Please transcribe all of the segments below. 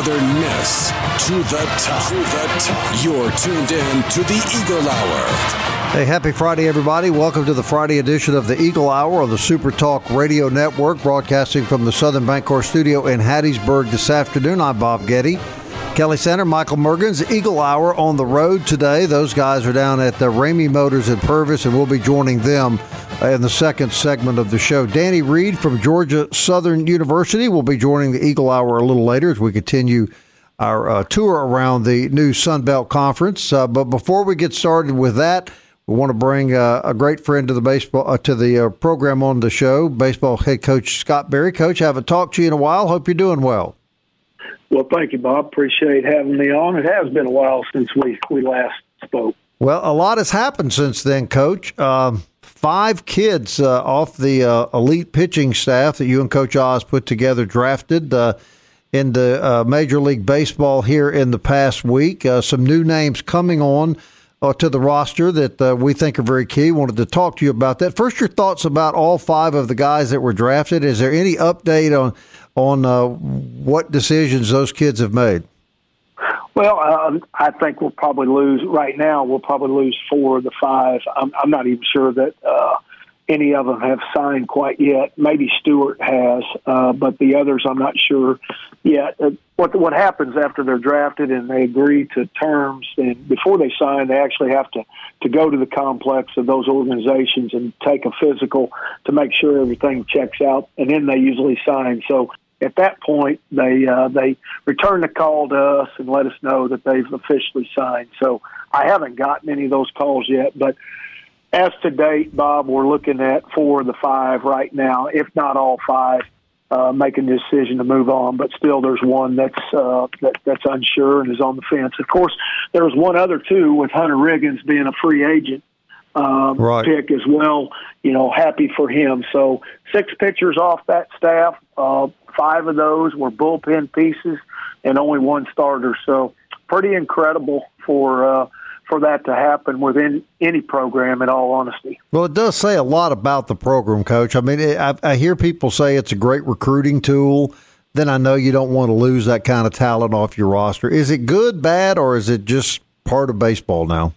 Southern Miss to the top. To the top. You're tuned in to the Eagle Hour. Hey, happy Friday, everybody. Welcome to the Friday edition of the Eagle Hour on the Super Talk Radio Network, broadcasting from the Southern Bancorp studio in Hattiesburg this afternoon. I'm Bob Getty. Kelly Sander, Michael Mergens, Eagle Hour on the road today. Those guys are down at the Ramey Motors in Purvis, and we'll be joining them in the second segment of the show. Danny Reed from Georgia Southern University will be joining the Eagle Hour a little later as we continue our uh, tour around the new Sun Belt Conference. Uh, but before we get started with that, we want to bring uh, a great friend to the baseball uh, to the uh, program on the show, baseball head coach Scott Berry. Coach, I haven't talked to you in a while. Hope you're doing well. Well, thank you, Bob. Appreciate having me on. It has been a while since we we last spoke. Well, a lot has happened since then, Coach. Um, five kids uh, off the uh, elite pitching staff that you and Coach Oz put together drafted uh, into uh, Major League Baseball here in the past week. Uh, some new names coming on uh, to the roster that we think are very key. Wanted to talk to you about that. First, your thoughts about all five of the guys that were drafted. Is there any update on on what decisions those kids have made? Well, um, I think we'll probably lose right now. We'll probably lose four of the five. I'm, I'm not even sure that uh, any of them have signed quite yet. Maybe Stewart has, uh, but the others I'm not sure yet. Uh, what what happens after they're drafted and they agree to terms, and before they sign, they actually have to to go to the complex of those organizations and take a physical to make sure everything checks out, and then they usually sign. So at that point, they uh, they return the call to us and let us know that they've officially signed. So I haven't gotten any of those calls yet, but as to date, Bob, we're looking at four of the five right now, if not all five, uh, making the decision to move on. But still, there's one that's uh, that, that's unsure and is on the fence. Of course, there was one other too with Hunter Riggins being a free agent um, right. pick as well. You know, happy for him. So six pitchers off that staff. Uh, five of those were bullpen pieces, and only one starter. So pretty incredible for uh, for that to happen within any program. In all honesty, well, it does say a lot about the program, Coach. I mean, I, I hear people say it's a great recruiting tool. Then I know you don't want to lose that kind of talent off your roster. Is it good, bad, or is it just part of baseball now?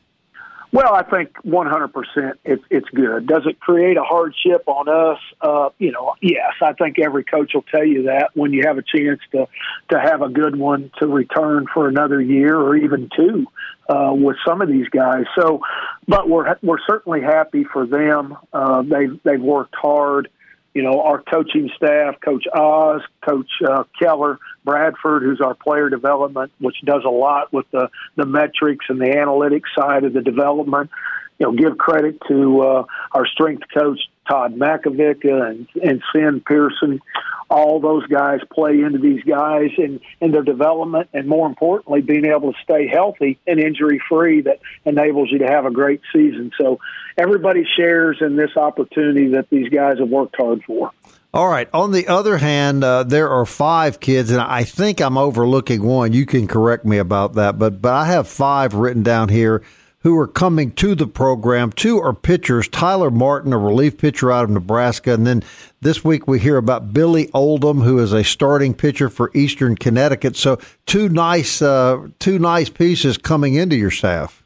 Well, I think 100% it's it's good. Does it create a hardship on us? Uh, you know, yes. I think every coach will tell you that when you have a chance to to have a good one to return for another year or even two uh, with some of these guys. So, but we're we're certainly happy for them. Uh, they've they've worked hard you know, our coaching staff, Coach Oz, Coach uh, Keller, Bradford, who's our player development, which does a lot with the, the metrics and the analytics side of the development. You know, give credit to uh, our strength coach, Todd Makovica and, and Finn Pearson. All those guys play into these guys and, and their development, and more importantly, being able to stay healthy and injury free that enables you to have a great season. So everybody shares in this opportunity that these guys have worked hard for. All right. On the other hand, uh, there are five kids, and I think I'm overlooking one. You can correct me about that, but but I have five written down here who are coming to the program. Two are pitchers Tyler Martin, a relief pitcher out of Nebraska. And then this week we hear about Billy Oldham, who is a starting pitcher for Eastern Connecticut. So two nice, uh, two nice pieces coming into your staff.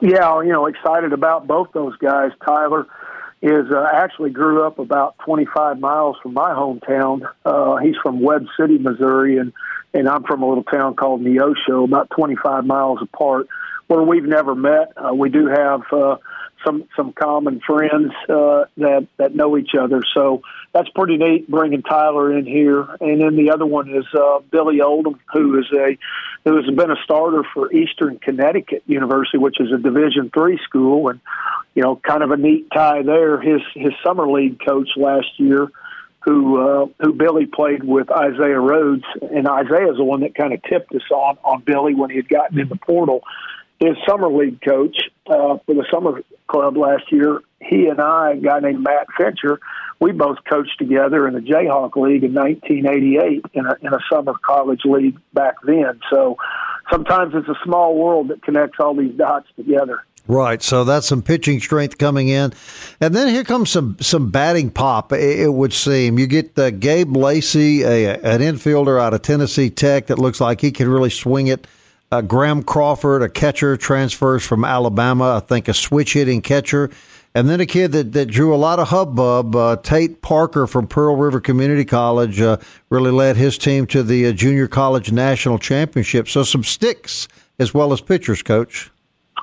Yeah, you know, excited about both those guys. Tyler, is uh, actually grew up about 25 miles from my hometown. Uh, he's from Webb City, Missouri, and and I'm from a little town called Neosho, about 25 miles apart, where we've never met. Uh, we do have uh, some some common friends uh, that that know each other, so that's pretty neat. Bringing Tyler in here, and then the other one is uh, Billy Oldham, who is a who has been a starter for Eastern Connecticut University, which is a Division three school, and you know, kind of a neat tie there. His his summer league coach last year who uh, who Billy played with Isaiah Rhodes, and Isaiah is the one that kind of tipped us on on Billy when he had gotten in the portal. His summer league coach uh, for the summer club last year, he and I, a guy named Matt Fincher, we both coached together in the Jayhawk League in 1988 in a, in a summer college league back then. So sometimes it's a small world that connects all these dots together. Right, so that's some pitching strength coming in, and then here comes some some batting pop. It, would seem you get uh, Gabe Lacey, a, an infielder out of Tennessee Tech that looks like he can really swing it. Uh, Graham Crawford, a catcher, transfers from Alabama. I think a switch hitting catcher, and then a kid that, that drew a lot of hubbub. Uh, Tate Parker from Pearl River Community College uh, really led his team to the uh, junior college national championship. So some sticks as well as pitchers, coach.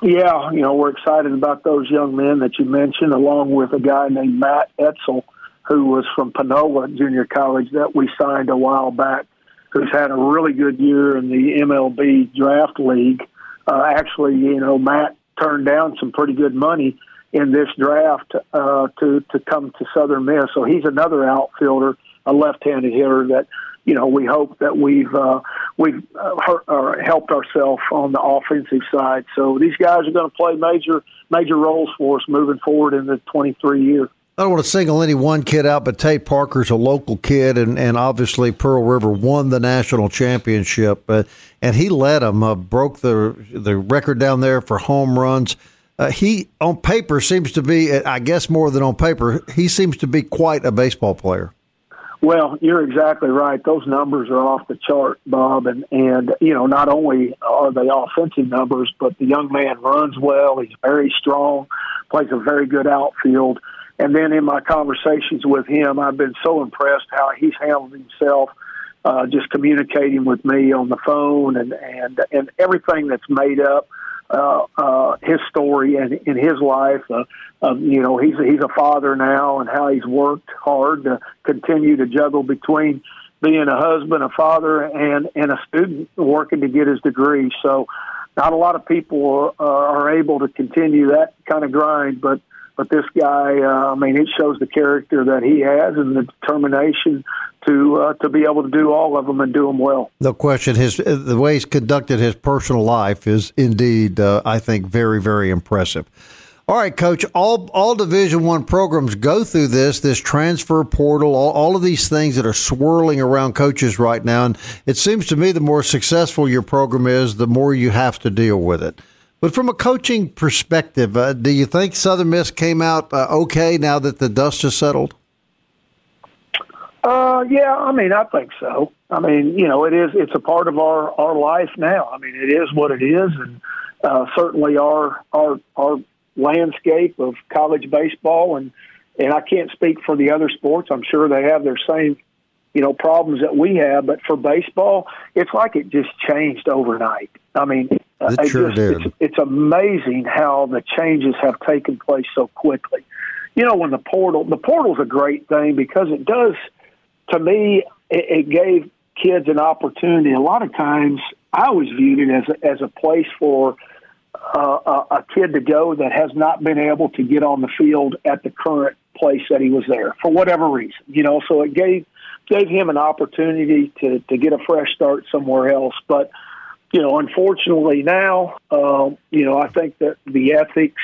Yeah, you know, we're excited about those young men that you mentioned, along with a guy named Matt Etzel, who was from Panola Junior College that we signed a while back, who's had a really good year in the MLB Draft League. Uh, actually, you know, Matt turned down some pretty good money in this draft uh, to to come to Southern Miss, so he's another outfielder, a left-handed hitter that you know, we hope that we've uh, we've uh, hurt, or helped ourselves on the offensive side. So these guys are going to play major major roles for us moving forward in the 23 year. I don't want to single any one kid out, but Tate Parker's a local kid, and, and obviously Pearl River won the national championship, uh, and he led them, uh, broke the the record down there for home runs. Uh, he on paper seems to be, I guess, more than on paper, he seems to be quite a baseball player. Well, you're exactly right. Those numbers are off the chart, Bob, and and you know not only are they offensive numbers, but the young man runs well. He's very strong, plays a very good outfield. And then in my conversations with him, I've been so impressed how he's handled himself, uh, just communicating with me on the phone and and and everything that's made up uh, uh, his story and in his life. Uh, um, you know, he's he's a father now, and how he's worked hard to continue to juggle between being a husband, a father, and and a student working to get his degree. So, not a lot of people are, are able to continue that kind of grind, but but this guy, uh, I mean, it shows the character that he has and the determination to uh, to be able to do all of them and do them well. No question. His the way he's conducted his personal life is indeed, uh, I think, very very impressive. All right, Coach. All all Division One programs go through this this transfer portal, all, all of these things that are swirling around coaches right now, and it seems to me the more successful your program is, the more you have to deal with it. But from a coaching perspective, uh, do you think Southern Miss came out uh, okay now that the dust has settled? Uh, yeah, I mean, I think so. I mean, you know, it is. It's a part of our our life now. I mean, it is what it is, and uh, certainly our our our landscape of college baseball and and I can't speak for the other sports. I'm sure they have their same you know problems that we have, but for baseball, it's like it just changed overnight. I mean, it I sure just, did. It's, it's amazing how the changes have taken place so quickly. You know, when the portal, the portal's a great thing because it does. To me, it, it gave kids an opportunity. A lot of times, I always viewed it as a, as a place for uh, a, kid to go that has not been able to get on the field at the current place that he was there for whatever reason. You know, so it gave gave him an opportunity to to get a fresh start somewhere else. But you know, unfortunately now, uh, you know, I think that the ethics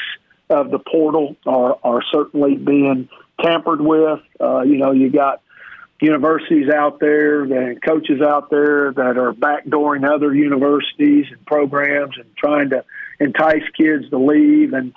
of the portal are are certainly being tampered with. Uh, you know, you got universities out there and coaches out there that are backdooring other universities and programs and trying to entice kids to leave. And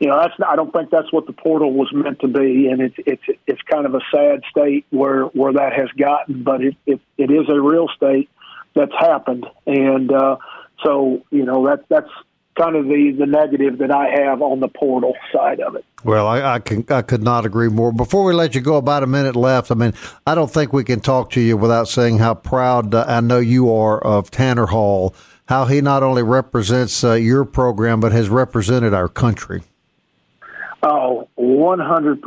you know that's I don't think that's what the portal was meant to be. And it's it's it's kind of a sad state where where that has gotten but it it, it is a real state that's happened and uh so you know that that's kind of the the negative that I have on the portal side of it. Well, I, I, can I could not agree more. Before we let you go, about a minute left. I mean, I don't think we can talk to you without saying how proud uh, I know you are of Tanner Hall. How he not only represents uh, your program but has represented our country. Oh, 100%.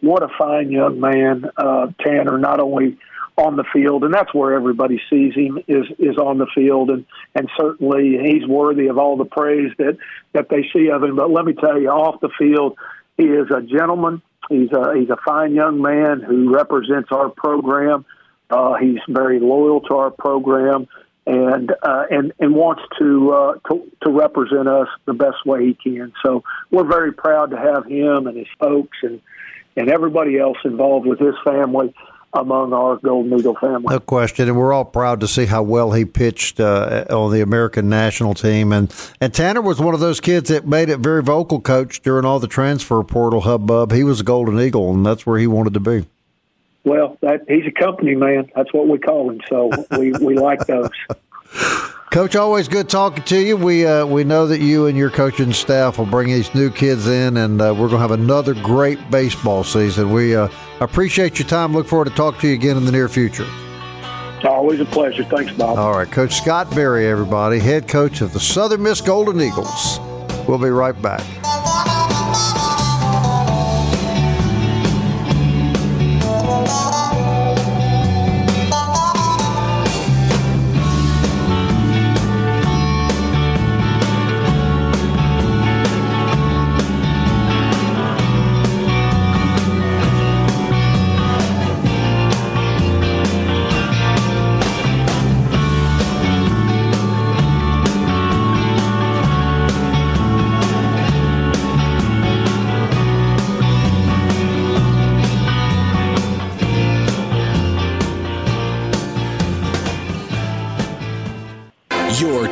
What a fine young man, uh, Tanner, not only on the field, and that's where everybody sees him is is on the field, and and certainly he's worthy of all the praise that that they see of him. But let me tell you, off the field, he is a gentleman. He's a he's a fine young man who represents our program. Uh, he's very loyal to our program, and uh, and and wants to, uh, to to represent us the best way he can. So we're very proud to have him and his folks and and everybody else involved with his family among our Golden Eagle family. No question, and we're all proud to see how well he pitched uh, on the American national team. And and Tanner was one of those kids that made it very vocal, coach, during all the transfer portal hubbub. He was a Golden Eagle, and that's where he wanted to be. Well, that, he's a company man. That's what we call him. So we, we like those. Coach, always good talking to you. We uh, we know that you and your coaching staff will bring these new kids in, and uh, we're going to have another great baseball season. We uh, appreciate your time. Look forward to talking to you again in the near future. It's always a pleasure. Thanks, Bob. All right, Coach Scott Berry, everybody, head coach of the Southern Miss Golden Eagles. We'll be right back.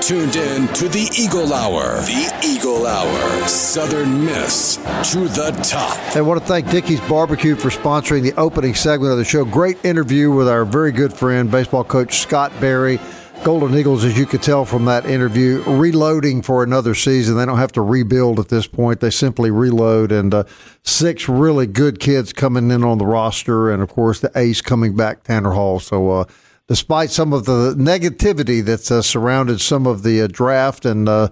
Tuned in to the Eagle Hour. The Eagle Hour. Southern Miss to the top. I want to thank Dickey's Barbecue for sponsoring the opening segment of the show. Great interview with our very good friend, baseball coach Scott Berry. Golden Eagles, as you could tell from that interview, reloading for another season. They don't have to rebuild at this point. They simply reload. And uh, six really good kids coming in on the roster. And, of course, the ace coming back, Tanner Hall. So, uh, despite some of the negativity that's uh, surrounded some of the uh, draft and uh,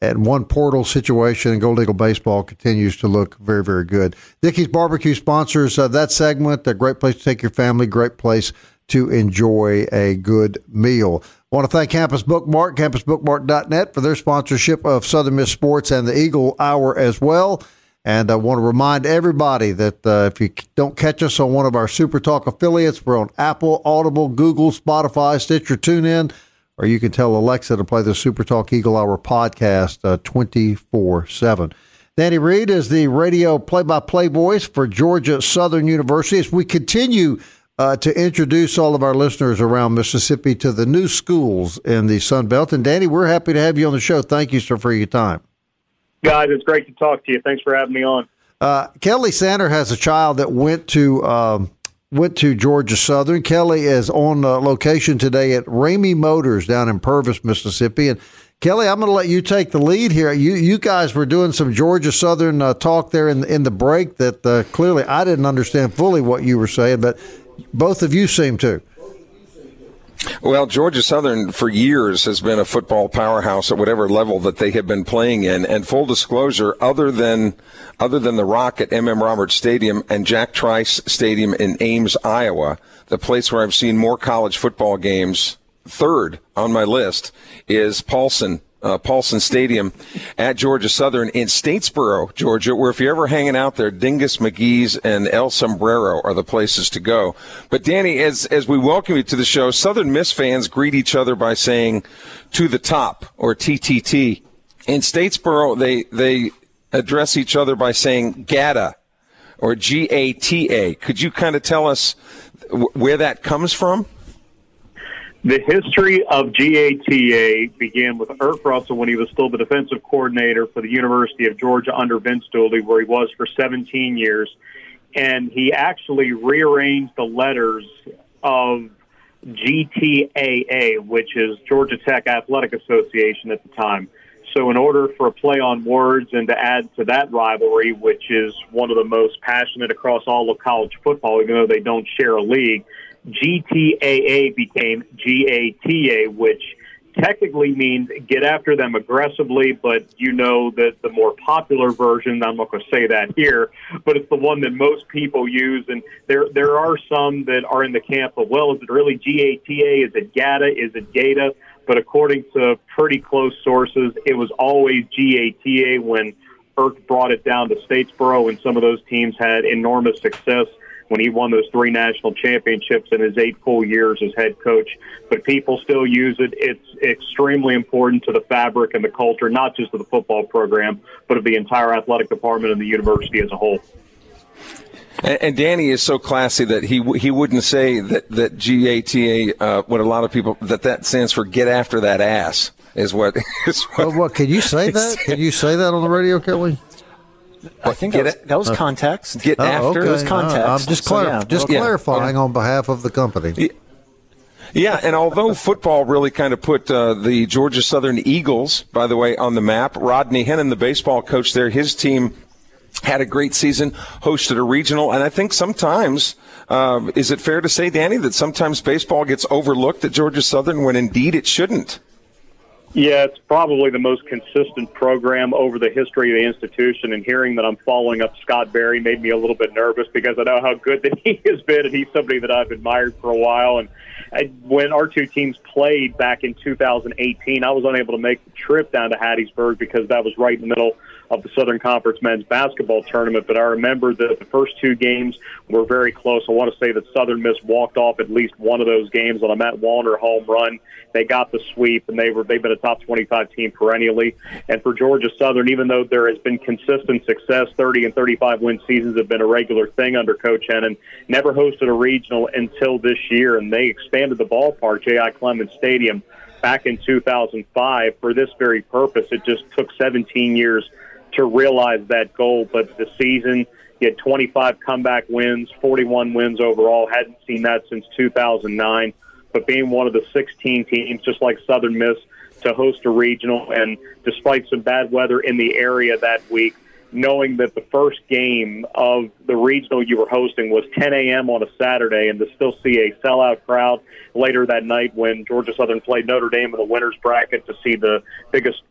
and one portal situation, Gold Eagle baseball continues to look very, very good. Dickey's Barbecue sponsors uh, that segment. A great place to take your family. Great place to enjoy a good meal. I want to thank Campus Bookmart, campusbookmart.net for their sponsorship of Southern Miss Sports and the Eagle Hour as well. And I want to remind everybody that uh, if you don't catch us on one of our Super Talk affiliates, we're on Apple, Audible, Google, Spotify, Stitcher, TuneIn, or you can tell Alexa to play the Super Talk Eagle Hour podcast 24 uh, 7. Danny Reed is the radio play by play voice for Georgia Southern University. As we continue uh, to introduce all of our listeners around Mississippi to the new schools in the Sun Belt. And Danny, we're happy to have you on the show. Thank you, sir, for your time. Guys, it's great to talk to you. Thanks for having me on. Uh, Kelly Sander has a child that went to um, went to Georgia Southern. Kelly is on uh, location today at Ramey Motors down in Purvis, Mississippi. And Kelly, I'm going to let you take the lead here. You you guys were doing some Georgia Southern uh, talk there in in the break that uh, clearly I didn't understand fully what you were saying, but both of you seem to. Well, Georgia Southern for years has been a football powerhouse at whatever level that they have been playing in. And full disclosure, other than other than the Rock at MM Roberts Stadium and Jack Trice Stadium in Ames, Iowa, the place where I've seen more college football games, third on my list is Paulson uh, Paulson Stadium at Georgia Southern in Statesboro, Georgia, where if you're ever hanging out there, Dingus McGee's and El Sombrero are the places to go. But Danny, as as we welcome you to the show, Southern Miss fans greet each other by saying "to the top" or "TTT." In Statesboro, they they address each other by saying "GATA" or G A T A. Could you kind of tell us where that comes from? The history of GATA began with Erk Russell when he was still the defensive coordinator for the University of Georgia under Vince Dooley, where he was for 17 years. And he actually rearranged the letters of GTAA, which is Georgia Tech Athletic Association at the time. So, in order for a play on words and to add to that rivalry, which is one of the most passionate across all of college football, even though they don't share a league, GTAA became GATA, which technically means get after them aggressively, but you know that the more popular version, I'm not going to say that here, but it's the one that most people use. And there, there are some that are in the camp of, well, is it really GATA? Is it GATA? Is it GATA? But according to pretty close sources, it was always GATA when Erk brought it down to Statesboro, and some of those teams had enormous success when he won those three national championships in his eight full years as head coach. But people still use it. It's extremely important to the fabric and the culture, not just of the football program, but of the entire athletic department and the university as a whole. And, and Danny is so classy that he he wouldn't say that that GATA, uh, what a lot of people that that stands for get after that ass is what is what. Well, what can you say that? Can you say that on the radio, Kelly? I think that was, that was, context. Get oh, after okay. was context. Uh, I'm just, clar- so, yeah, just clarifying yeah. on behalf of the company. Yeah. Yeah, and although football really kind of put uh, the Georgia Southern Eagles, by the way, on the map, Rodney Hennon, the baseball coach there, his team had a great season, hosted a regional, and I think sometimes, uh, is it fair to say, Danny, that sometimes baseball gets overlooked at Georgia Southern when indeed it shouldn't? Yeah, it's probably the most consistent program over the history of the institution. And hearing that I'm following up Scott Berry made me a little bit nervous because I know how good that he has been, and he's somebody that I've admired for a while. And I, when our two teams played back in 2018, I was unable to make the trip down to Hattiesburg because that was right in the middle of the Southern Conference men's basketball tournament. But I remember that the first two games were very close. I want to say that Southern Miss walked off at least one of those games on a Matt Wallner home run. They got the sweep, and they were they've been a top 25 team perennially. And for Georgia Southern, even though there has been consistent success, 30 and 35 win seasons have been a regular thing under Coach Hennon. Never hosted a regional until this year, and they expanded the ballpark, J.I. Clements Stadium, back in 2005 for this very purpose. It just took 17 years to realize that goal. But the season, he had 25 comeback wins, 41 wins overall. Hadn't seen that since 2009. But being one of the 16 teams, just like Southern Miss, to host a regional, and despite some bad weather in the area that week, knowing that the first game of the regional you were hosting was 10 a.m. on a Saturday, and to still see a sellout crowd later that night when Georgia Southern played Notre Dame in the winners bracket to see the biggest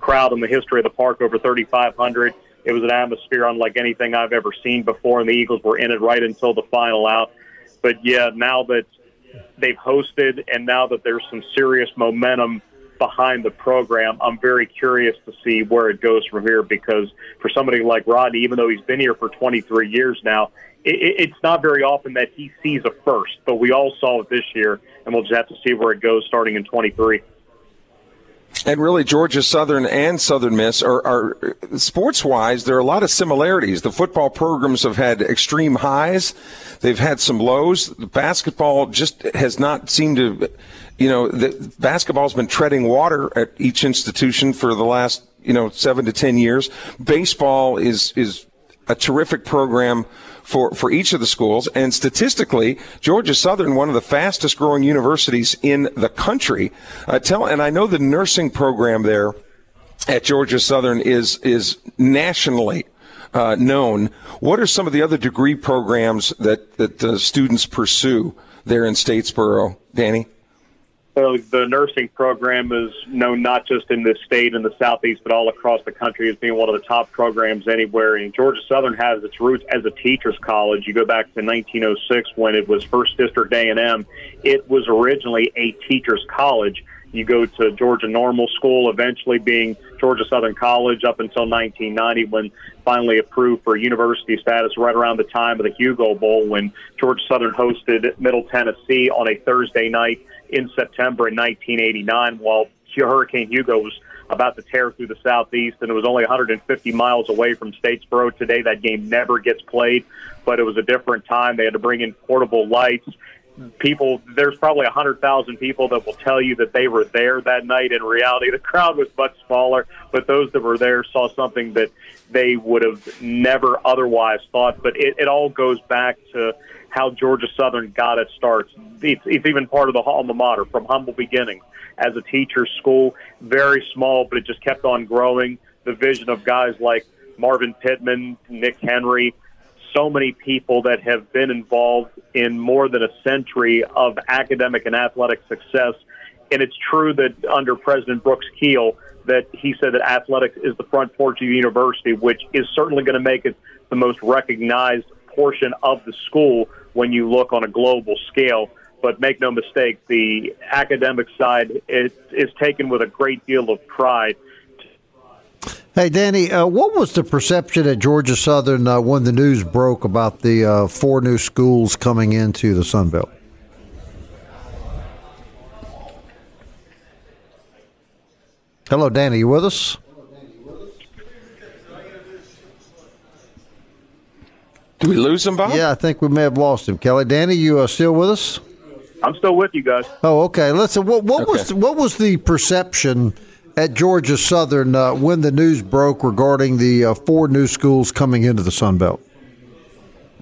crowd in the history of the park, over 3,500. It was an atmosphere unlike anything I've ever seen before, and the Eagles were in it right until the final out. But yeah, now that they've hosted and now that there's some serious momentum behind the program, I'm very curious to see where it goes from here because for somebody like Rodney, even though he's been here for 23 years now, it, it's not very often that he sees a first, but we all saw it this year, and we'll just have to see where it goes starting in 23. And really, Georgia Southern and Southern Miss are, are sports wise, there are a lot of similarities. The football programs have had extreme highs, they've had some lows. The basketball just has not seemed to, you know, the basketball's been treading water at each institution for the last, you know, seven to ten years. Baseball is, is a terrific program for, for each of the schools. And statistically, Georgia Southern, one of the fastest growing universities in the country. Uh, tell, and I know the nursing program there at Georgia Southern is, is nationally uh, known. What are some of the other degree programs that, that uh, students pursue there in Statesboro, Danny? So the nursing program is known not just in this state in the southeast, but all across the country as being one of the top programs anywhere. And Georgia Southern has its roots as a teachers' college. You go back to 1906 when it was First District A&M. It was originally a teachers' college. You go to Georgia Normal School, eventually being Georgia Southern College up until 1990 when finally approved for university status right around the time of the Hugo Bowl when Georgia Southern hosted Middle Tennessee on a Thursday night in September in 1989 while Hurricane Hugo was about to tear through the southeast, and it was only 150 miles away from Statesboro. Today, that game never gets played, but it was a different time. They had to bring in portable lights. people there's probably a hundred thousand people that will tell you that they were there that night in reality the crowd was much smaller but those that were there saw something that they would have never otherwise thought. But it, it all goes back to how georgia southern got its starts. It's, it's even part of the alma mater from humble beginnings. As a teacher's school very small but it just kept on growing. The vision of guys like marvin pittman nick henry so many people that have been involved in more than a century of academic and athletic success. And it's true that under President Brooks Keel, that he said that athletics is the front porch of the university, which is certainly going to make it the most recognized portion of the school when you look on a global scale. But make no mistake, the academic side is, is taken with a great deal of pride Hey, Danny, uh, what was the perception at Georgia Southern uh, when the news broke about the uh, four new schools coming into the Sun Belt? Hello, Danny, you with us? Do we lose him, Bob? Yeah, I think we may have lost him. Kelly, Danny, you uh, still with us? I'm still with you guys. Oh, okay. Listen, what, what okay. was what was the perception? at Georgia Southern uh, when the news broke regarding the uh, four new schools coming into the Sun Belt?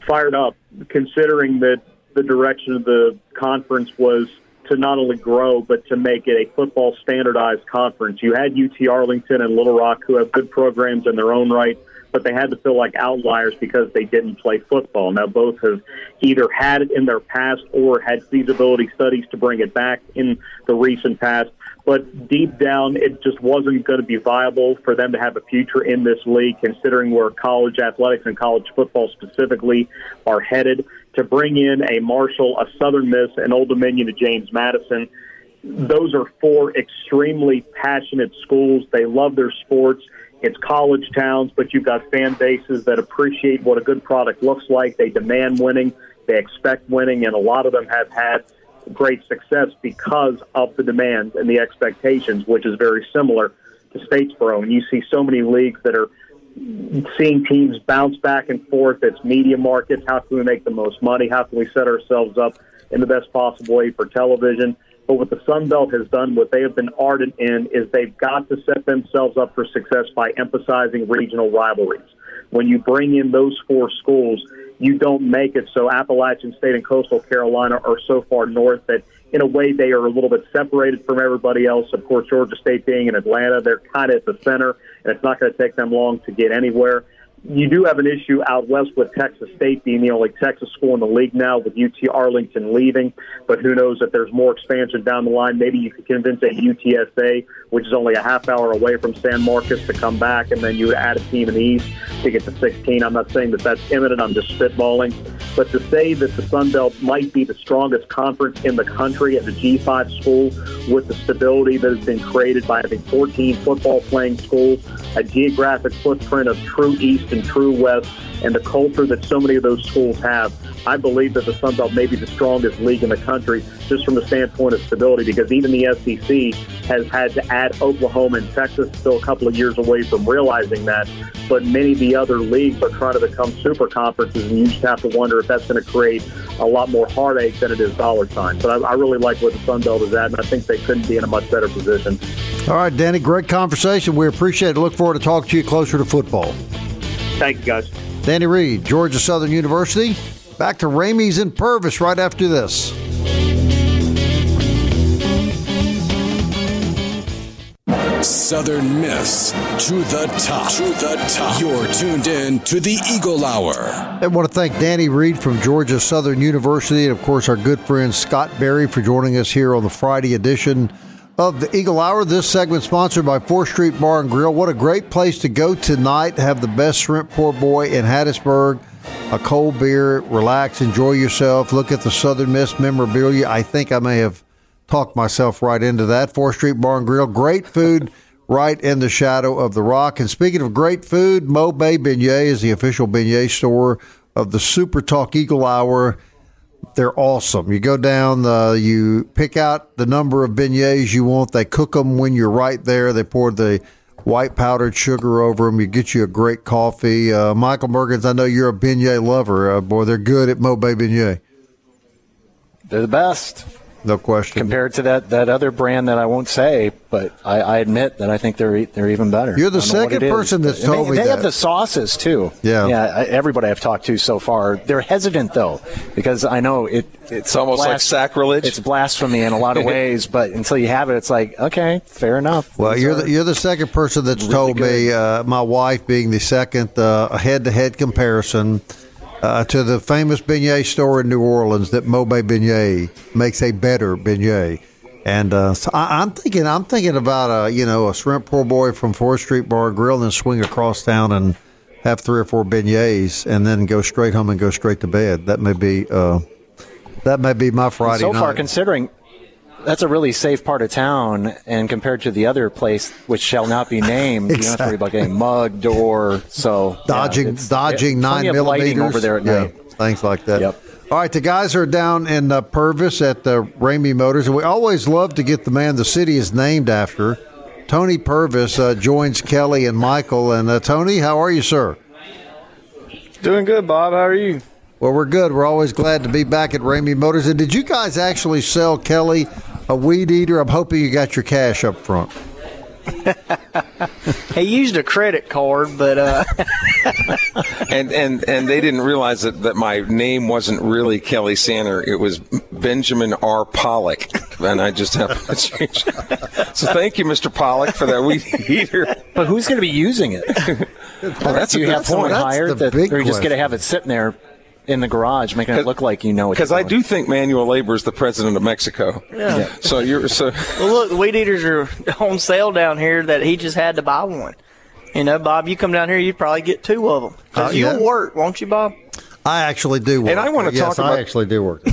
Fired up, considering that the direction of the conference was to not only grow but to make it a football standardized conference. You had UT Arlington and Little Rock who have good programs in their own right, but they had to feel like outliers because they didn't play football. Now both have either had it in their past or had feasibility studies to bring it back in the recent past but deep down, it just wasn't going to be viable for them to have a future in this league, considering where college athletics and college football specifically are headed. To bring in a Marshall, a Southern Miss, an Old Dominion, a James Madison, those are four extremely passionate schools. They love their sports. It's college towns, but you've got fan bases that appreciate what a good product looks like. They demand winning, they expect winning, and a lot of them have had great success because of the demands and the expectations, which is very similar to Statesboro. And you see so many leagues that are seeing teams bounce back and forth. It's media markets. How can we make the most money? How can we set ourselves up in the best possible way for television? But what the Sun Belt has done, what they have been ardent in, is they've got to set themselves up for success by emphasizing regional rivalries. When you bring in those four schools, you don't make it. So Appalachian State and Coastal Carolina are so far north that in a way they are a little bit separated from everybody else. Of course, Georgia State being in Atlanta, they're kind of at the center, and it's not going to take them long to get anywhere you do have an issue out west with Texas State being the only Texas school in the league now, with UT Arlington leaving. But who knows if there's more expansion down the line? Maybe you could convince a UTSA, which is only a half hour away from San Marcos, to come back, and then you would add a team in the East to get to 16. I'm not saying that that's imminent. I'm just spitballing. But to say that the Sun Belt might be the strongest conference in the country at the G5 school with the stability that has been created by having 14 football playing schools, a geographic footprint of true East and true West, and the culture that so many of those schools have, I believe that the Sun Belt may be the strongest league in the country just from the standpoint of stability because even the SEC has had to add Oklahoma and Texas, still a couple of years away from realizing that. But many of the other leagues are trying to become super conferences, and you just have to wonder if that's going to create a lot more heartache than it is dollar signs. But I, I really like where the Sun Belt is at, and I think they couldn't be in a much better position. All right, Danny, great conversation. We appreciate it. Look forward to talking to you closer to football. Thank you, guys. Danny Reed, Georgia Southern University. Back to Ramey's and Purvis right after this. Southern Miss to the top. To the top. You're tuned in to the Eagle Hour. I want to thank Danny Reed from Georgia Southern University and, of course, our good friend Scott Berry for joining us here on the Friday edition of the Eagle Hour. This segment sponsored by 4th Street Bar and Grill. What a great place to go tonight. Have the best shrimp poor boy in Hattiesburg. A cold beer, relax, enjoy yourself. Look at the Southern Miss memorabilia. I think I may have talked myself right into that. 4th Street Bar and Grill. Great food right in the shadow of the rock. And speaking of great food, Mo Bay Beignet is the official beignet store of the Super Talk Eagle Hour they're awesome. You go down, uh, you pick out the number of beignets you want. They cook them when you're right there. They pour the white powdered sugar over them. You get you a great coffee. Uh, Michael Mergens, I know you're a beignet lover. Uh, boy, they're good at Mo Bay Beignet. They're the best. No question. Compared to that, that other brand that I won't say, but I, I admit that I think they're they're even better. You're the second person that's told they, me they that. have the sauces too. Yeah, yeah. Everybody I've talked to so far, they're hesitant though because I know it. It's, it's almost blas- like sacrilege. It's blasphemy in a lot of ways, but until you have it, it's like okay, fair enough. Well, These you're the, you're the second person that's really told good. me. Uh, my wife being the second, uh, head-to-head comparison uh, to the famous beignet store in New Orleans that Mo Bay Beignet makes a better beignet. And uh, so I, am thinking, I'm thinking about a you know a shrimp poor boy from Fourth Street Bar Grill and swing across town and have three or four beignets and then go straight home and go straight to bed. That may be uh, that may be my Friday. so night. far, considering that's a really safe part of town, and compared to the other place, which shall not be named, exactly. you don't have to worry about getting mugged or so dodging yeah, dodging nine millimeters over there at yeah, night. Things like that. Yep. All right, the guys are down in uh, Purvis at the Ramey Motors, and we always love to get the man the city is named after. Tony Purvis uh, joins Kelly and Michael. And uh, Tony, how are you, sir? Doing good, Bob. How are you? Well, we're good. We're always glad to be back at Ramey Motors. And did you guys actually sell Kelly a weed eater? I'm hoping you got your cash up front. he used a credit card, but uh... and and and they didn't realize that, that my name wasn't really Kelly Sander. It was Benjamin R. Pollock, and I just happened to change. so thank you, Mr. Pollock, for that weed eater. But who's going to be using it? well, that's Do you a have good someone hired that, big or you just going to have it sitting there in the garage, making it look like you know. It because I do think manual labor is the president of Mexico. Yeah. So you're so. well, look, the weed eaters are on sale down here. That he just had to buy one. You know, Bob, you come down here, you'd probably get two of them. 'Cause Uh, you'll yeah. work, won't you, Bob? I actually do work. And I wanna yes, talk about- I actually do work.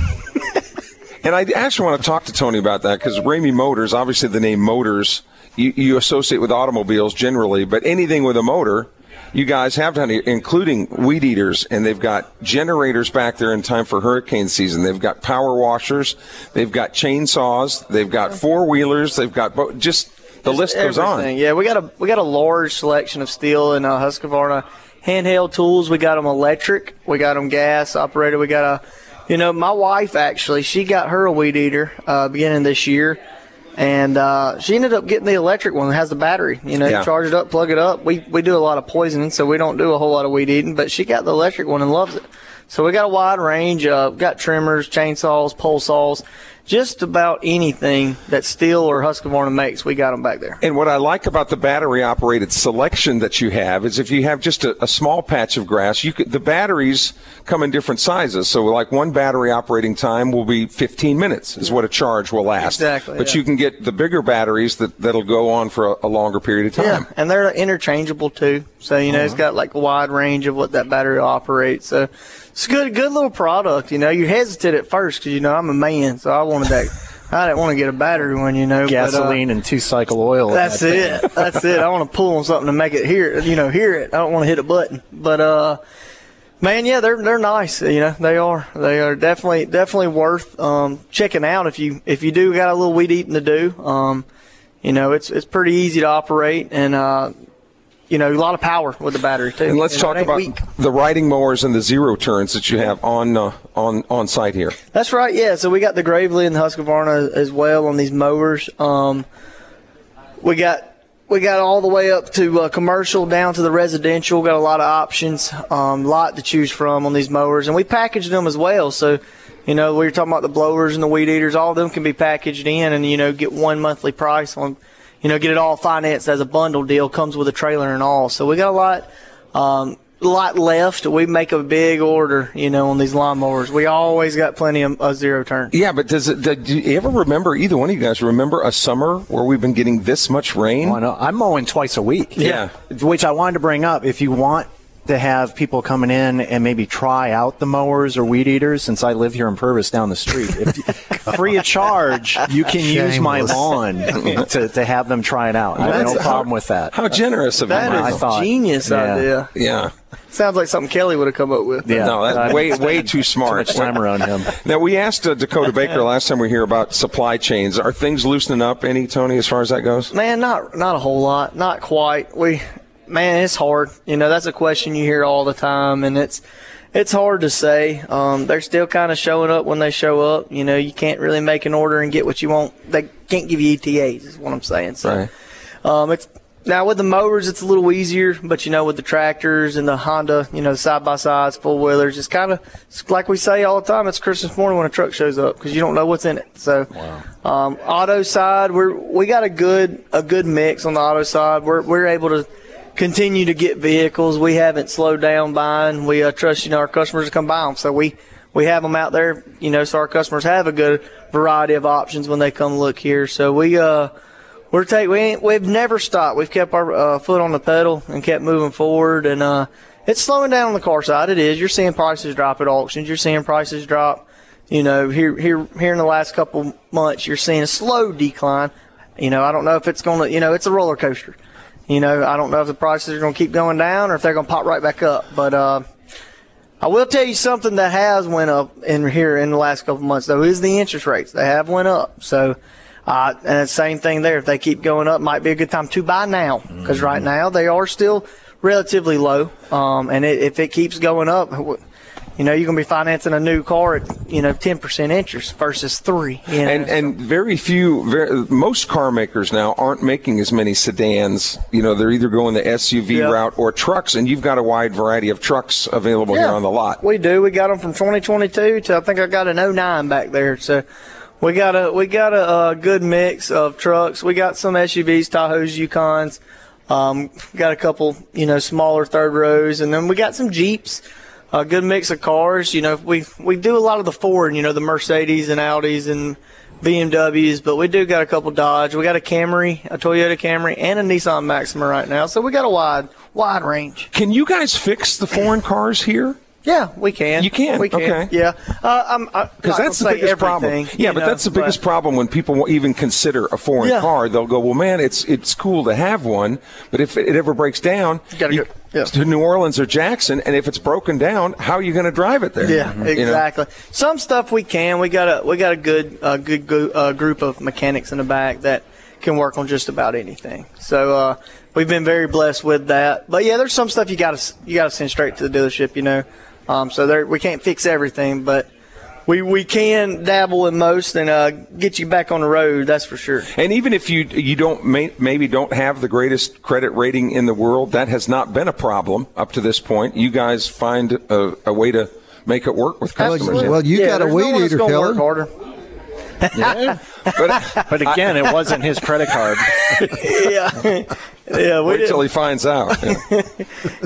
And I actually want to talk to Tony about that because Ramey Motors, obviously the name Motors, you, you associate with automobiles generally, but anything with a motor, you guys have done it, including weed eaters, and they've got generators back there in time for hurricane season. They've got power washers, they've got chainsaws, they've got four wheelers, they've got bo- just the Just list goes on. everything. Yeah, we got a we got a large selection of Stihl and uh, Husqvarna handheld tools. We got them electric. We got them gas operated. We got a, you know, my wife actually she got her a weed eater uh, beginning this year, and uh, she ended up getting the electric one that has the battery. You know, Yeah. you charge it up, plug it up. We we do a lot of poisoning, so we don't do a whole lot of weed eating. But she got the electric one and loves it. So we got a wide range. Uh, got trimmers, chainsaws, pole saws, just about anything that Stihl or Husqvarna makes. We got them back there. And what I like about the battery operated selection that you have is if you have just a, a small patch of grass, you could, the batteries come in different sizes. So like one battery operating time will be 15 minutes is what a charge will last. Exactly, But yeah. you can get the bigger batteries that, that'll go on for a, a longer period of time. Yeah, and they're interchangeable too. So you know, it's uh-huh. got like a wide range of what that battery operates. So it's a good, good little product. You know, you hesitate at first because you know I'm a man, so I wanted that. I didn't want to get a battery one, you know. but, uh, gasoline and two cycle oil. that's that it. That's it. I want to pull on something to make it hear, you know, hear it. I don't want to hit a button. But uh, man, yeah, they're they're nice. You know, they are. They are definitely definitely worth um, checking out if you if you do got a little weed eating to do. Um, you know, it's it's pretty easy to operate and. Uh, you know, a lot of power with the battery too. And let's know, talk about weak. the riding mowers and the zero turns that you have on uh, on on site here. That's right. Yeah. So we got the Gravely and the Husqvarna as well on these mowers. Um, we got we got all the way up to uh, commercial down to the residential. Got a lot of options, um, lot to choose from on these mowers, and we package them as well. So. You know, we were talking about the blowers and the weed eaters. All of them can be packaged in, and you know, get one monthly price on. You know, get it all financed as a bundle deal. Comes with a trailer and all. So we got a lot. Um, lot left. We make a big order, you know, on these lawnmowers. We always got plenty of, of zero turn. Yeah, but does it? Do you ever remember? Either one of you guys remember a summer where we've been getting this much rain? Oh, I know. I'm mowing twice a week. Yeah. Which I wanted to bring up. If you want to have people coming in and maybe try out the mowers or weed eaters, since I live here in Purvis down the street, if, free of charge, you can use my lawn to, to have them try it out. I have no problem how- with that. How generous of you! That I is thought- genius yeah. idea. Yeah. Sounds like something Kelly would have come up with. Yeah. No, that's I- way way too smart. Too much time around him. Now we asked uh, Dakota Baker last time we were here about supply chains. Are things loosening up any, Tony, as far as that goes? Man, not not a whole lot, not quite. We, man, it's hard. You know, that's a question you hear all the time, and it's it's hard to say. Um, they're still kind of showing up when they show up. You know, you can't really make an order and get what you want. They can't give you ETAs, is what I'm saying. So, Right. um, it's now with the mowers, it's a little easier, but you know, with the tractors and the Honda, you know, side by sides, four wheelers, it's kind of like we say all the time. It's Christmas morning when a truck shows up because you don't know what's in it. So, um, auto side, we're we got a good a good mix on the auto side. We're we're able to continue to get vehicles. We haven't slowed down buying. We uh, trust you know our customers to come buy them, so we we have them out there. You know, so our customers have a good variety of options when they come look here. So we uh we're take we ain't we've never stopped. We've kept our uh, foot on the pedal and kept moving forward, and uh, it's slowing down on the car side. It is. You're seeing prices drop at auctions. You're seeing prices drop. You know, here here here in the last couple months, you're seeing a slow decline. You know, I don't know if it's going to. You know, it's a roller coaster. You know, I don't know if the prices are going to keep going down or if they're going to pop right back up. But uh, I will tell you something that has went up in here in the last couple months though is the interest rates. They have went up. So, uh, and the same thing there. If they keep going up, might be a good time to buy now because right now they are still relatively low. Um, and it, if it keeps going up, you know, you're going to be financing a new car at you know 10% interest versus three. You know? And and very few, very, most car makers now aren't making as many sedans. You know, they're either going the SUV Yeah. route or trucks, and you've got a wide variety of trucks available here on the lot. We do. We got them from 2022 to I think I got an 09 back there. So we got a we got a, uh good mix of trucks. We got some SUVs, Tahoes, Yukons. Um, got a couple, you know, smaller third rows, and then we got some Jeeps. A good mix of cars. You know, we we do a lot of the Ford. You know, the Mercedes and Audis and BMWs, but we do got a couple Dodge. We got a Camry, a Toyota Camry, and a Nissan Maxima right now. So we got a wide wide range. Can you guys fix the foreign cars here? Yeah, we can. You can? We can. Okay. Yeah. Uh, I'm Because that's the biggest problem. Yeah, but that's the biggest problem when people won't even consider a foreign Yeah. car. They'll go, "Well, man, it's it's cool to have one, but if it ever breaks down, you gotta you- go- yeah. to New Orleans or Jackson, and if it's broken down, how are you going to drive it there? Yeah, You know? exactly. Some stuff we can. We got a we got a good uh, good go, uh, group of mechanics in the back that can work on just about anything. So uh, we've been very blessed with that. But yeah, there's some stuff you got to you got to send straight to the dealership. You know, um, so there we can't fix everything, but. We, we can dabble in most and uh, get you back on the road. That's for sure. And even if you you don't may, maybe don't have the greatest credit rating in the world, that has not been a problem up to this point. You guys find a, a way to make it work with customers. Absolutely. Well, you Yeah, got a there's no weed one that's eater, gonna work Keller. harder. but But again, it wasn't his credit card. yeah, yeah. We wait did, till he finds out. Yeah.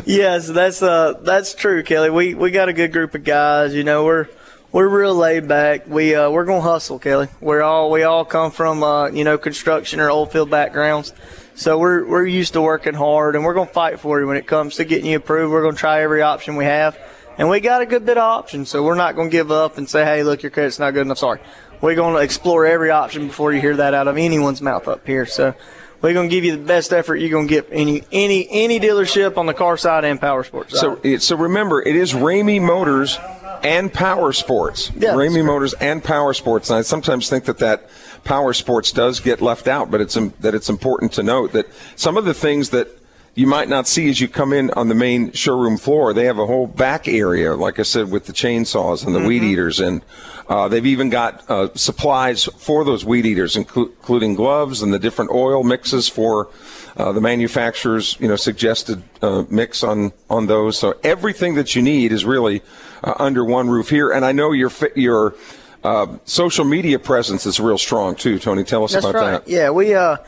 yes, that's uh that's true, Kelly. We we got a good group of guys. You know, we're we're real laid back. We uh, we're gonna hustle, Kelly. We're all we all come from uh, you know construction or old field backgrounds, so we're we're used to working hard, and we're gonna fight for you when it comes to getting you approved. We're gonna try every option we have, and we got a good bit of options. So we're not gonna give up and say, hey, look, your credit's not good enough. Sorry, we're gonna explore every option before you hear that out of anyone's mouth up here. So. We're gonna give you the best effort you're gonna get any any any dealership on the car side and power sports side. So, so remember, it is Ramey Motors and Power Sports. Yeah, Ramey. Motors and Power Sports. And I sometimes think that that Power Sports does get left out, but it's im- that it's important to note that some of the things that you might not see as you come in on the main showroom floor. They have a whole back area, like I said, with the chainsaws and the weed Mm-hmm. eaters, and uh, they've even got uh, supplies for those weed eaters, inclu- including gloves and the different oil mixes for uh, the manufacturer's, you know, suggested uh, mix on on those. So everything that you need is really uh, under one roof here. And I know your your uh, social media presence is real strong too. Tony, tell us That's about right. that. Yeah, we uh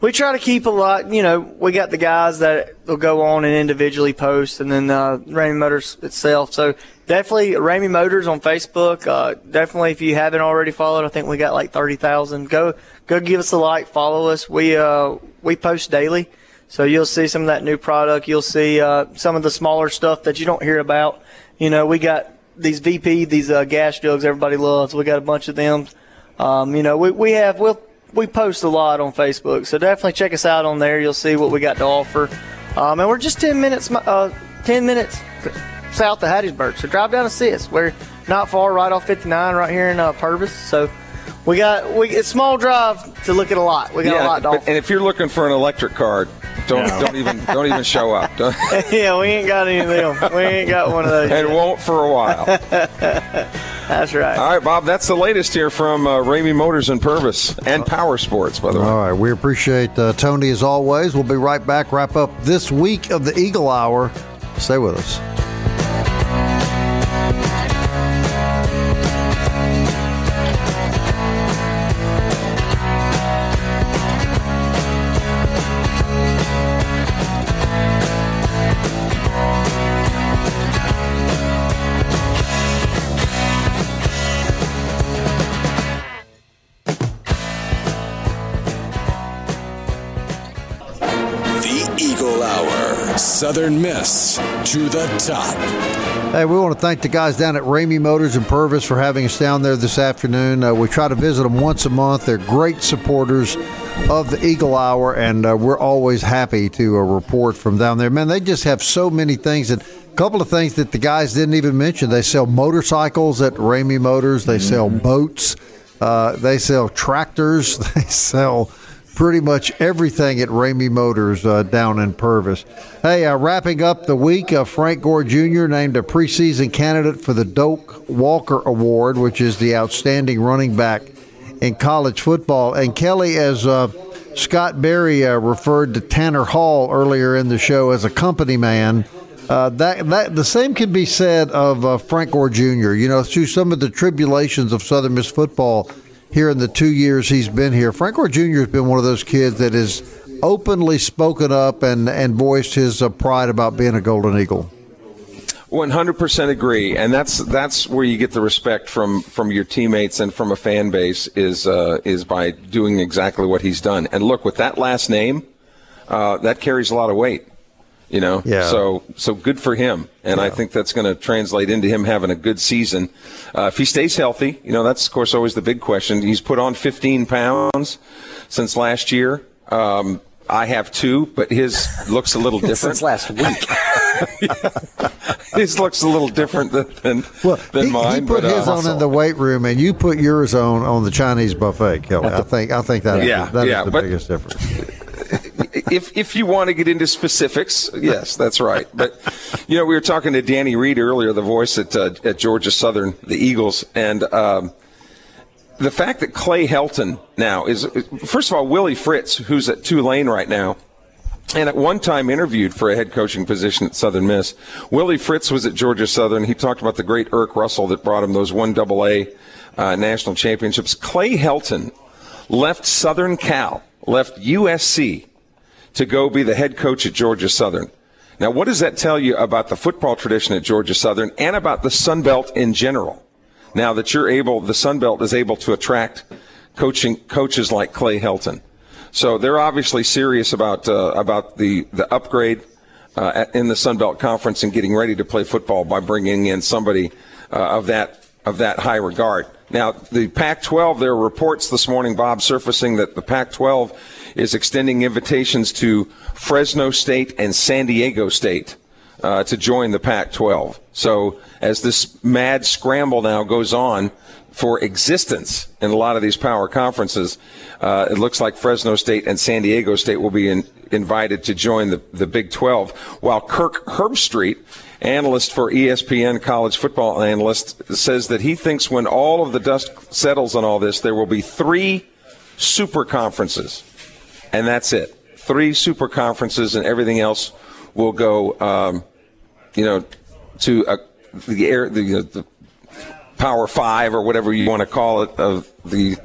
we try to keep a lot. You know, we got the guys that will go on and individually post, and then uh, Ramey Motors itself. So definitely Ramey Motors on Facebook. Uh, definitely, if you haven't already followed, I think we got like thirty thousand. Go go give us a like, follow us. We uh we post daily. So you'll see some of that new product. You'll see uh, some of the smaller stuff that you don't hear about. You know, we got these VP, these uh, gas jugs everybody loves. We got a bunch of them. Um, you know, we, we have we'll we post a lot on Facebook, so definitely check us out on there. You'll see what we got to offer. Um, and we're just ten minutes uh, ten minutes south of Hattiesburg, so drive down and see us. We're not far, right off 59, right here in uh, Purvis. So we got we it's small drive to look at a lot. We got a lot to but- and if you're looking for an electric car, Don't don't even don't even show up. Yeah, we ain't got any of them. We ain't got one of those. and yet. won't for a while. That's right. All right, Bob. That's the latest here from uh, Ramey Motors and Purvis and Power Sports, by the way. All right, we appreciate uh, Tony as always. We'll be right back. Wrap up this week of the Eagle Hour. Stay with us. Southern Miss to the top. Hey, we want to thank the guys down at Ramey Motors and Purvis for having us down there this afternoon. Uh, we try to visit them once a month. They're great supporters of the Eagle Hour, and uh, we're always happy to uh, report from down there. Man, they just have so many things. And a couple of things that the guys didn't even mention. They sell motorcycles at Ramey Motors. They sell boats. Uh, they sell tractors. They sell pretty much everything at Ramey Motors uh, down in Purvis. Hey, uh, wrapping up the week, uh, Frank Gore Jr. named a preseason candidate for the Doak Walker Award, which is the outstanding running back in college football. And Kelly, as uh, Scott Berry uh, referred to Tanner Hall earlier in the show as a company man. Uh, that that the same can be said of Frank Gore Jr. You know, through some of the tribulations of Southern Miss football here in the two years he's been here, Frank Gore Jr. has been one of those kids that has openly spoken up and and voiced his uh, pride about being a Golden Eagle. One hundred percent agree, and that's that's where you get the respect from from your teammates and from a fan base is uh, is by doing exactly what he's done. And look, with that last name, uh, that carries a lot of weight. You know, Yeah. So so good for him, and I think that's going to translate into him having a good season. Uh, if he stays healthy, you know, that's of course always the big question. He's put on 15 pounds since last year. Um, I have two, but his looks a little different. Since last week. his looks a little different than than, Well, than he, mine. he put but, uh, his on in the weight room, and you put yours on on the Chinese buffet, Kelly. I think I think that is Yeah, the, that is yeah, the but- biggest difference. If if you want to get into specifics, yes, that's right. But you know, we were talking to Danny Reed earlier, the voice at uh, at Georgia Southern, the Eagles, and um, the fact that Clay Helton now is first of all Willie Fritz, who's at Tulane right now. And at one time interviewed for a head coaching position at Southern Miss. Willie Fritz was at Georgia Southern. He talked about the great Erk Russell that brought him those one double A uh, national championships. Clay Helton left Southern Cal, left USC to go be the head coach at Georgia Southern. Now, what does that tell you about the football tradition at Georgia Southern and about the Sun Belt in general? Now that you're able, the Sun Belt is able to attract coaching coaches like Clay Helton. So they're obviously serious about uh, about the the upgrade uh, in the Sun Belt Conference and getting ready to play football by bringing in somebody uh, of that of that high regard. Now, the Pac-12, there are reports this morning, Bob, surfacing that the Pac-12 is extending invitations to Fresno State and San Diego State uh, to join the Pac-12. So as this mad scramble now goes on for existence in a lot of these power conferences, uh, it looks like Fresno State and San Diego State will be in, invited to join the, the Big 12, while Kirk Herbstreit, analyst for ESPN, college football analyst, says that he thinks when all of the dust settles on all this, there will be three super conferences and that's it. Three super conferences, and everything else will go, um, you know, to uh, the air, the, the Power Five or whatever you want to call it of the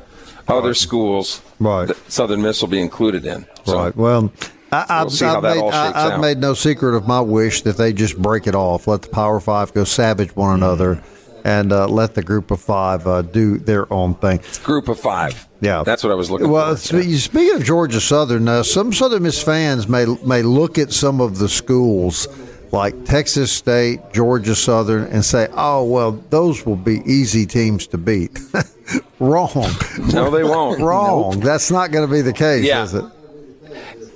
other schools. Right. that Southern Miss will be included in. So, Right. Well, I, I've, we'll see I've that made, I, I've made no secret of my wish that they just break it off, let the Power Five go savage one another, and uh, let the Group of Five uh, do their own thing. Group of five. Yeah, that's what I was looking well, for. spe- speaking of Georgia Southern, uh, some Southern Miss fans may may look at some of the schools like Texas State, Georgia Southern, and say, "Oh, well, those will be easy teams to beat." Wrong. No, they won't. Wrong. That's not going to be the case, Yeah. is it?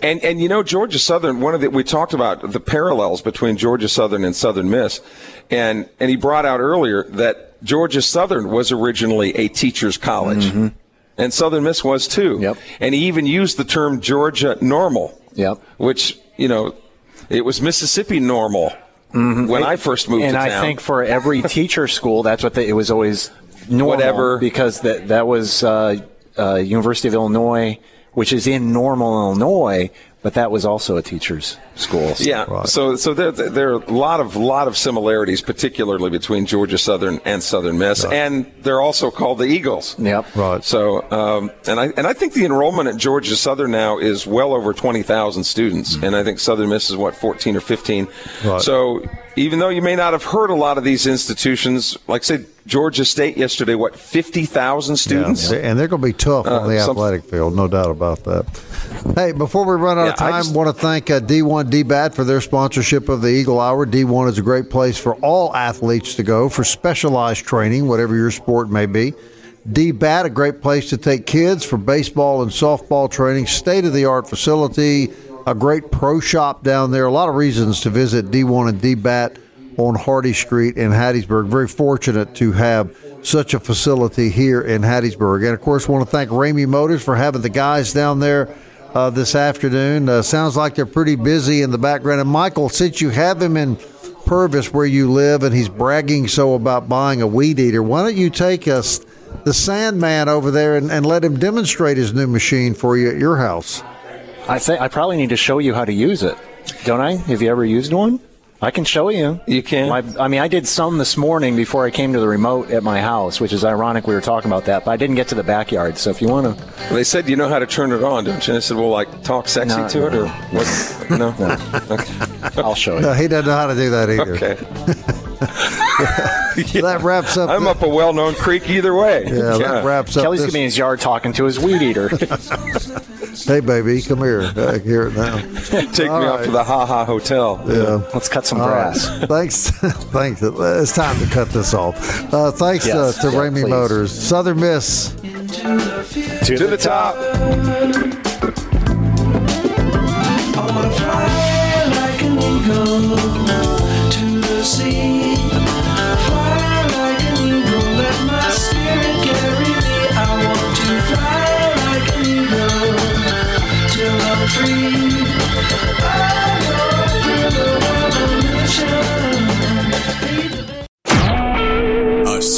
And and you know Georgia Southern, one of the we talked about the parallels between Georgia Southern and Southern Miss, and and he brought out earlier that Georgia Southern was originally a teachers college, and Southern Miss was too. Yep. And he even used the term Georgia normal Yep. Which you know, it was Mississippi normal when I first moved and to I town. think for every teacher school, that's what they, it was always normal. Whatever. because that that was uh, uh, University of Illinois, which is in Normal, Illinois, but that was also a teacher's school. So- Yeah. So so there there are a lot of lot of similarities, particularly between Georgia Southern and Southern Miss, and they're also called the Eagles. Yep. Right. So um, and I and I think the enrollment at Georgia Southern now is well over twenty thousand students, and I think Southern Miss is what fourteen or fifteen. Right. So even though you may not have heard a lot of these institutions, like say Georgia State yesterday, what fifty thousand students? Yeah, and they're going to be tough on Uh, the some- athletic field, no doubt about that. Hey, before we run out of Yeah, I time, just- want to thank uh, D1 DBAT for their sponsorship of the Eagle Hour. D1 is a great place for all athletes to go for specialized training, whatever your sport may be. DBAT, a great place to take kids for baseball and softball training, state of the art facility, a great pro shop down there. A lot of reasons to visit D1 and DBAT on Hardy Street in Hattiesburg. Very fortunate to have such a facility here in Hattiesburg. And of course, want to thank Ramey Motors for having the guys down there uh, this afternoon. Uh, sounds like they're pretty busy in the background. And Michael, since you have him in Purvis where you live and he's bragging so about buying a weed eater, why don't you take us the Sandman over there and, and let him demonstrate his new machine for you at your house? I think I probably need to show you how to use it, don't I? Have you ever used one? I can show you. You can? My, I mean, I did some this morning before I came to the remote at my house, which is ironic. We were talking about that, but I didn't get to the backyard. So if you want to, They said you know how to turn it on, don't you? And I said, well, like talk sexy No. to it, or what? No. Okay. I'll show you. No, he doesn't know how to do that either. Okay. That wraps up. I'm the- up a well-known creek either way. Yeah, that wraps up. Kelly's this- gonna be in his yard talking to his weed eater. Hey, baby, come here. I hear it now. Take All me out right. to the Ha Ha Hotel. Yeah. Let's cut some All right. grass. Thanks. Thanks. It's time to cut this off. Uh, thanks Yes. uh, to Yeah, Ramey. Motors. Southern Miss. to, To the top. I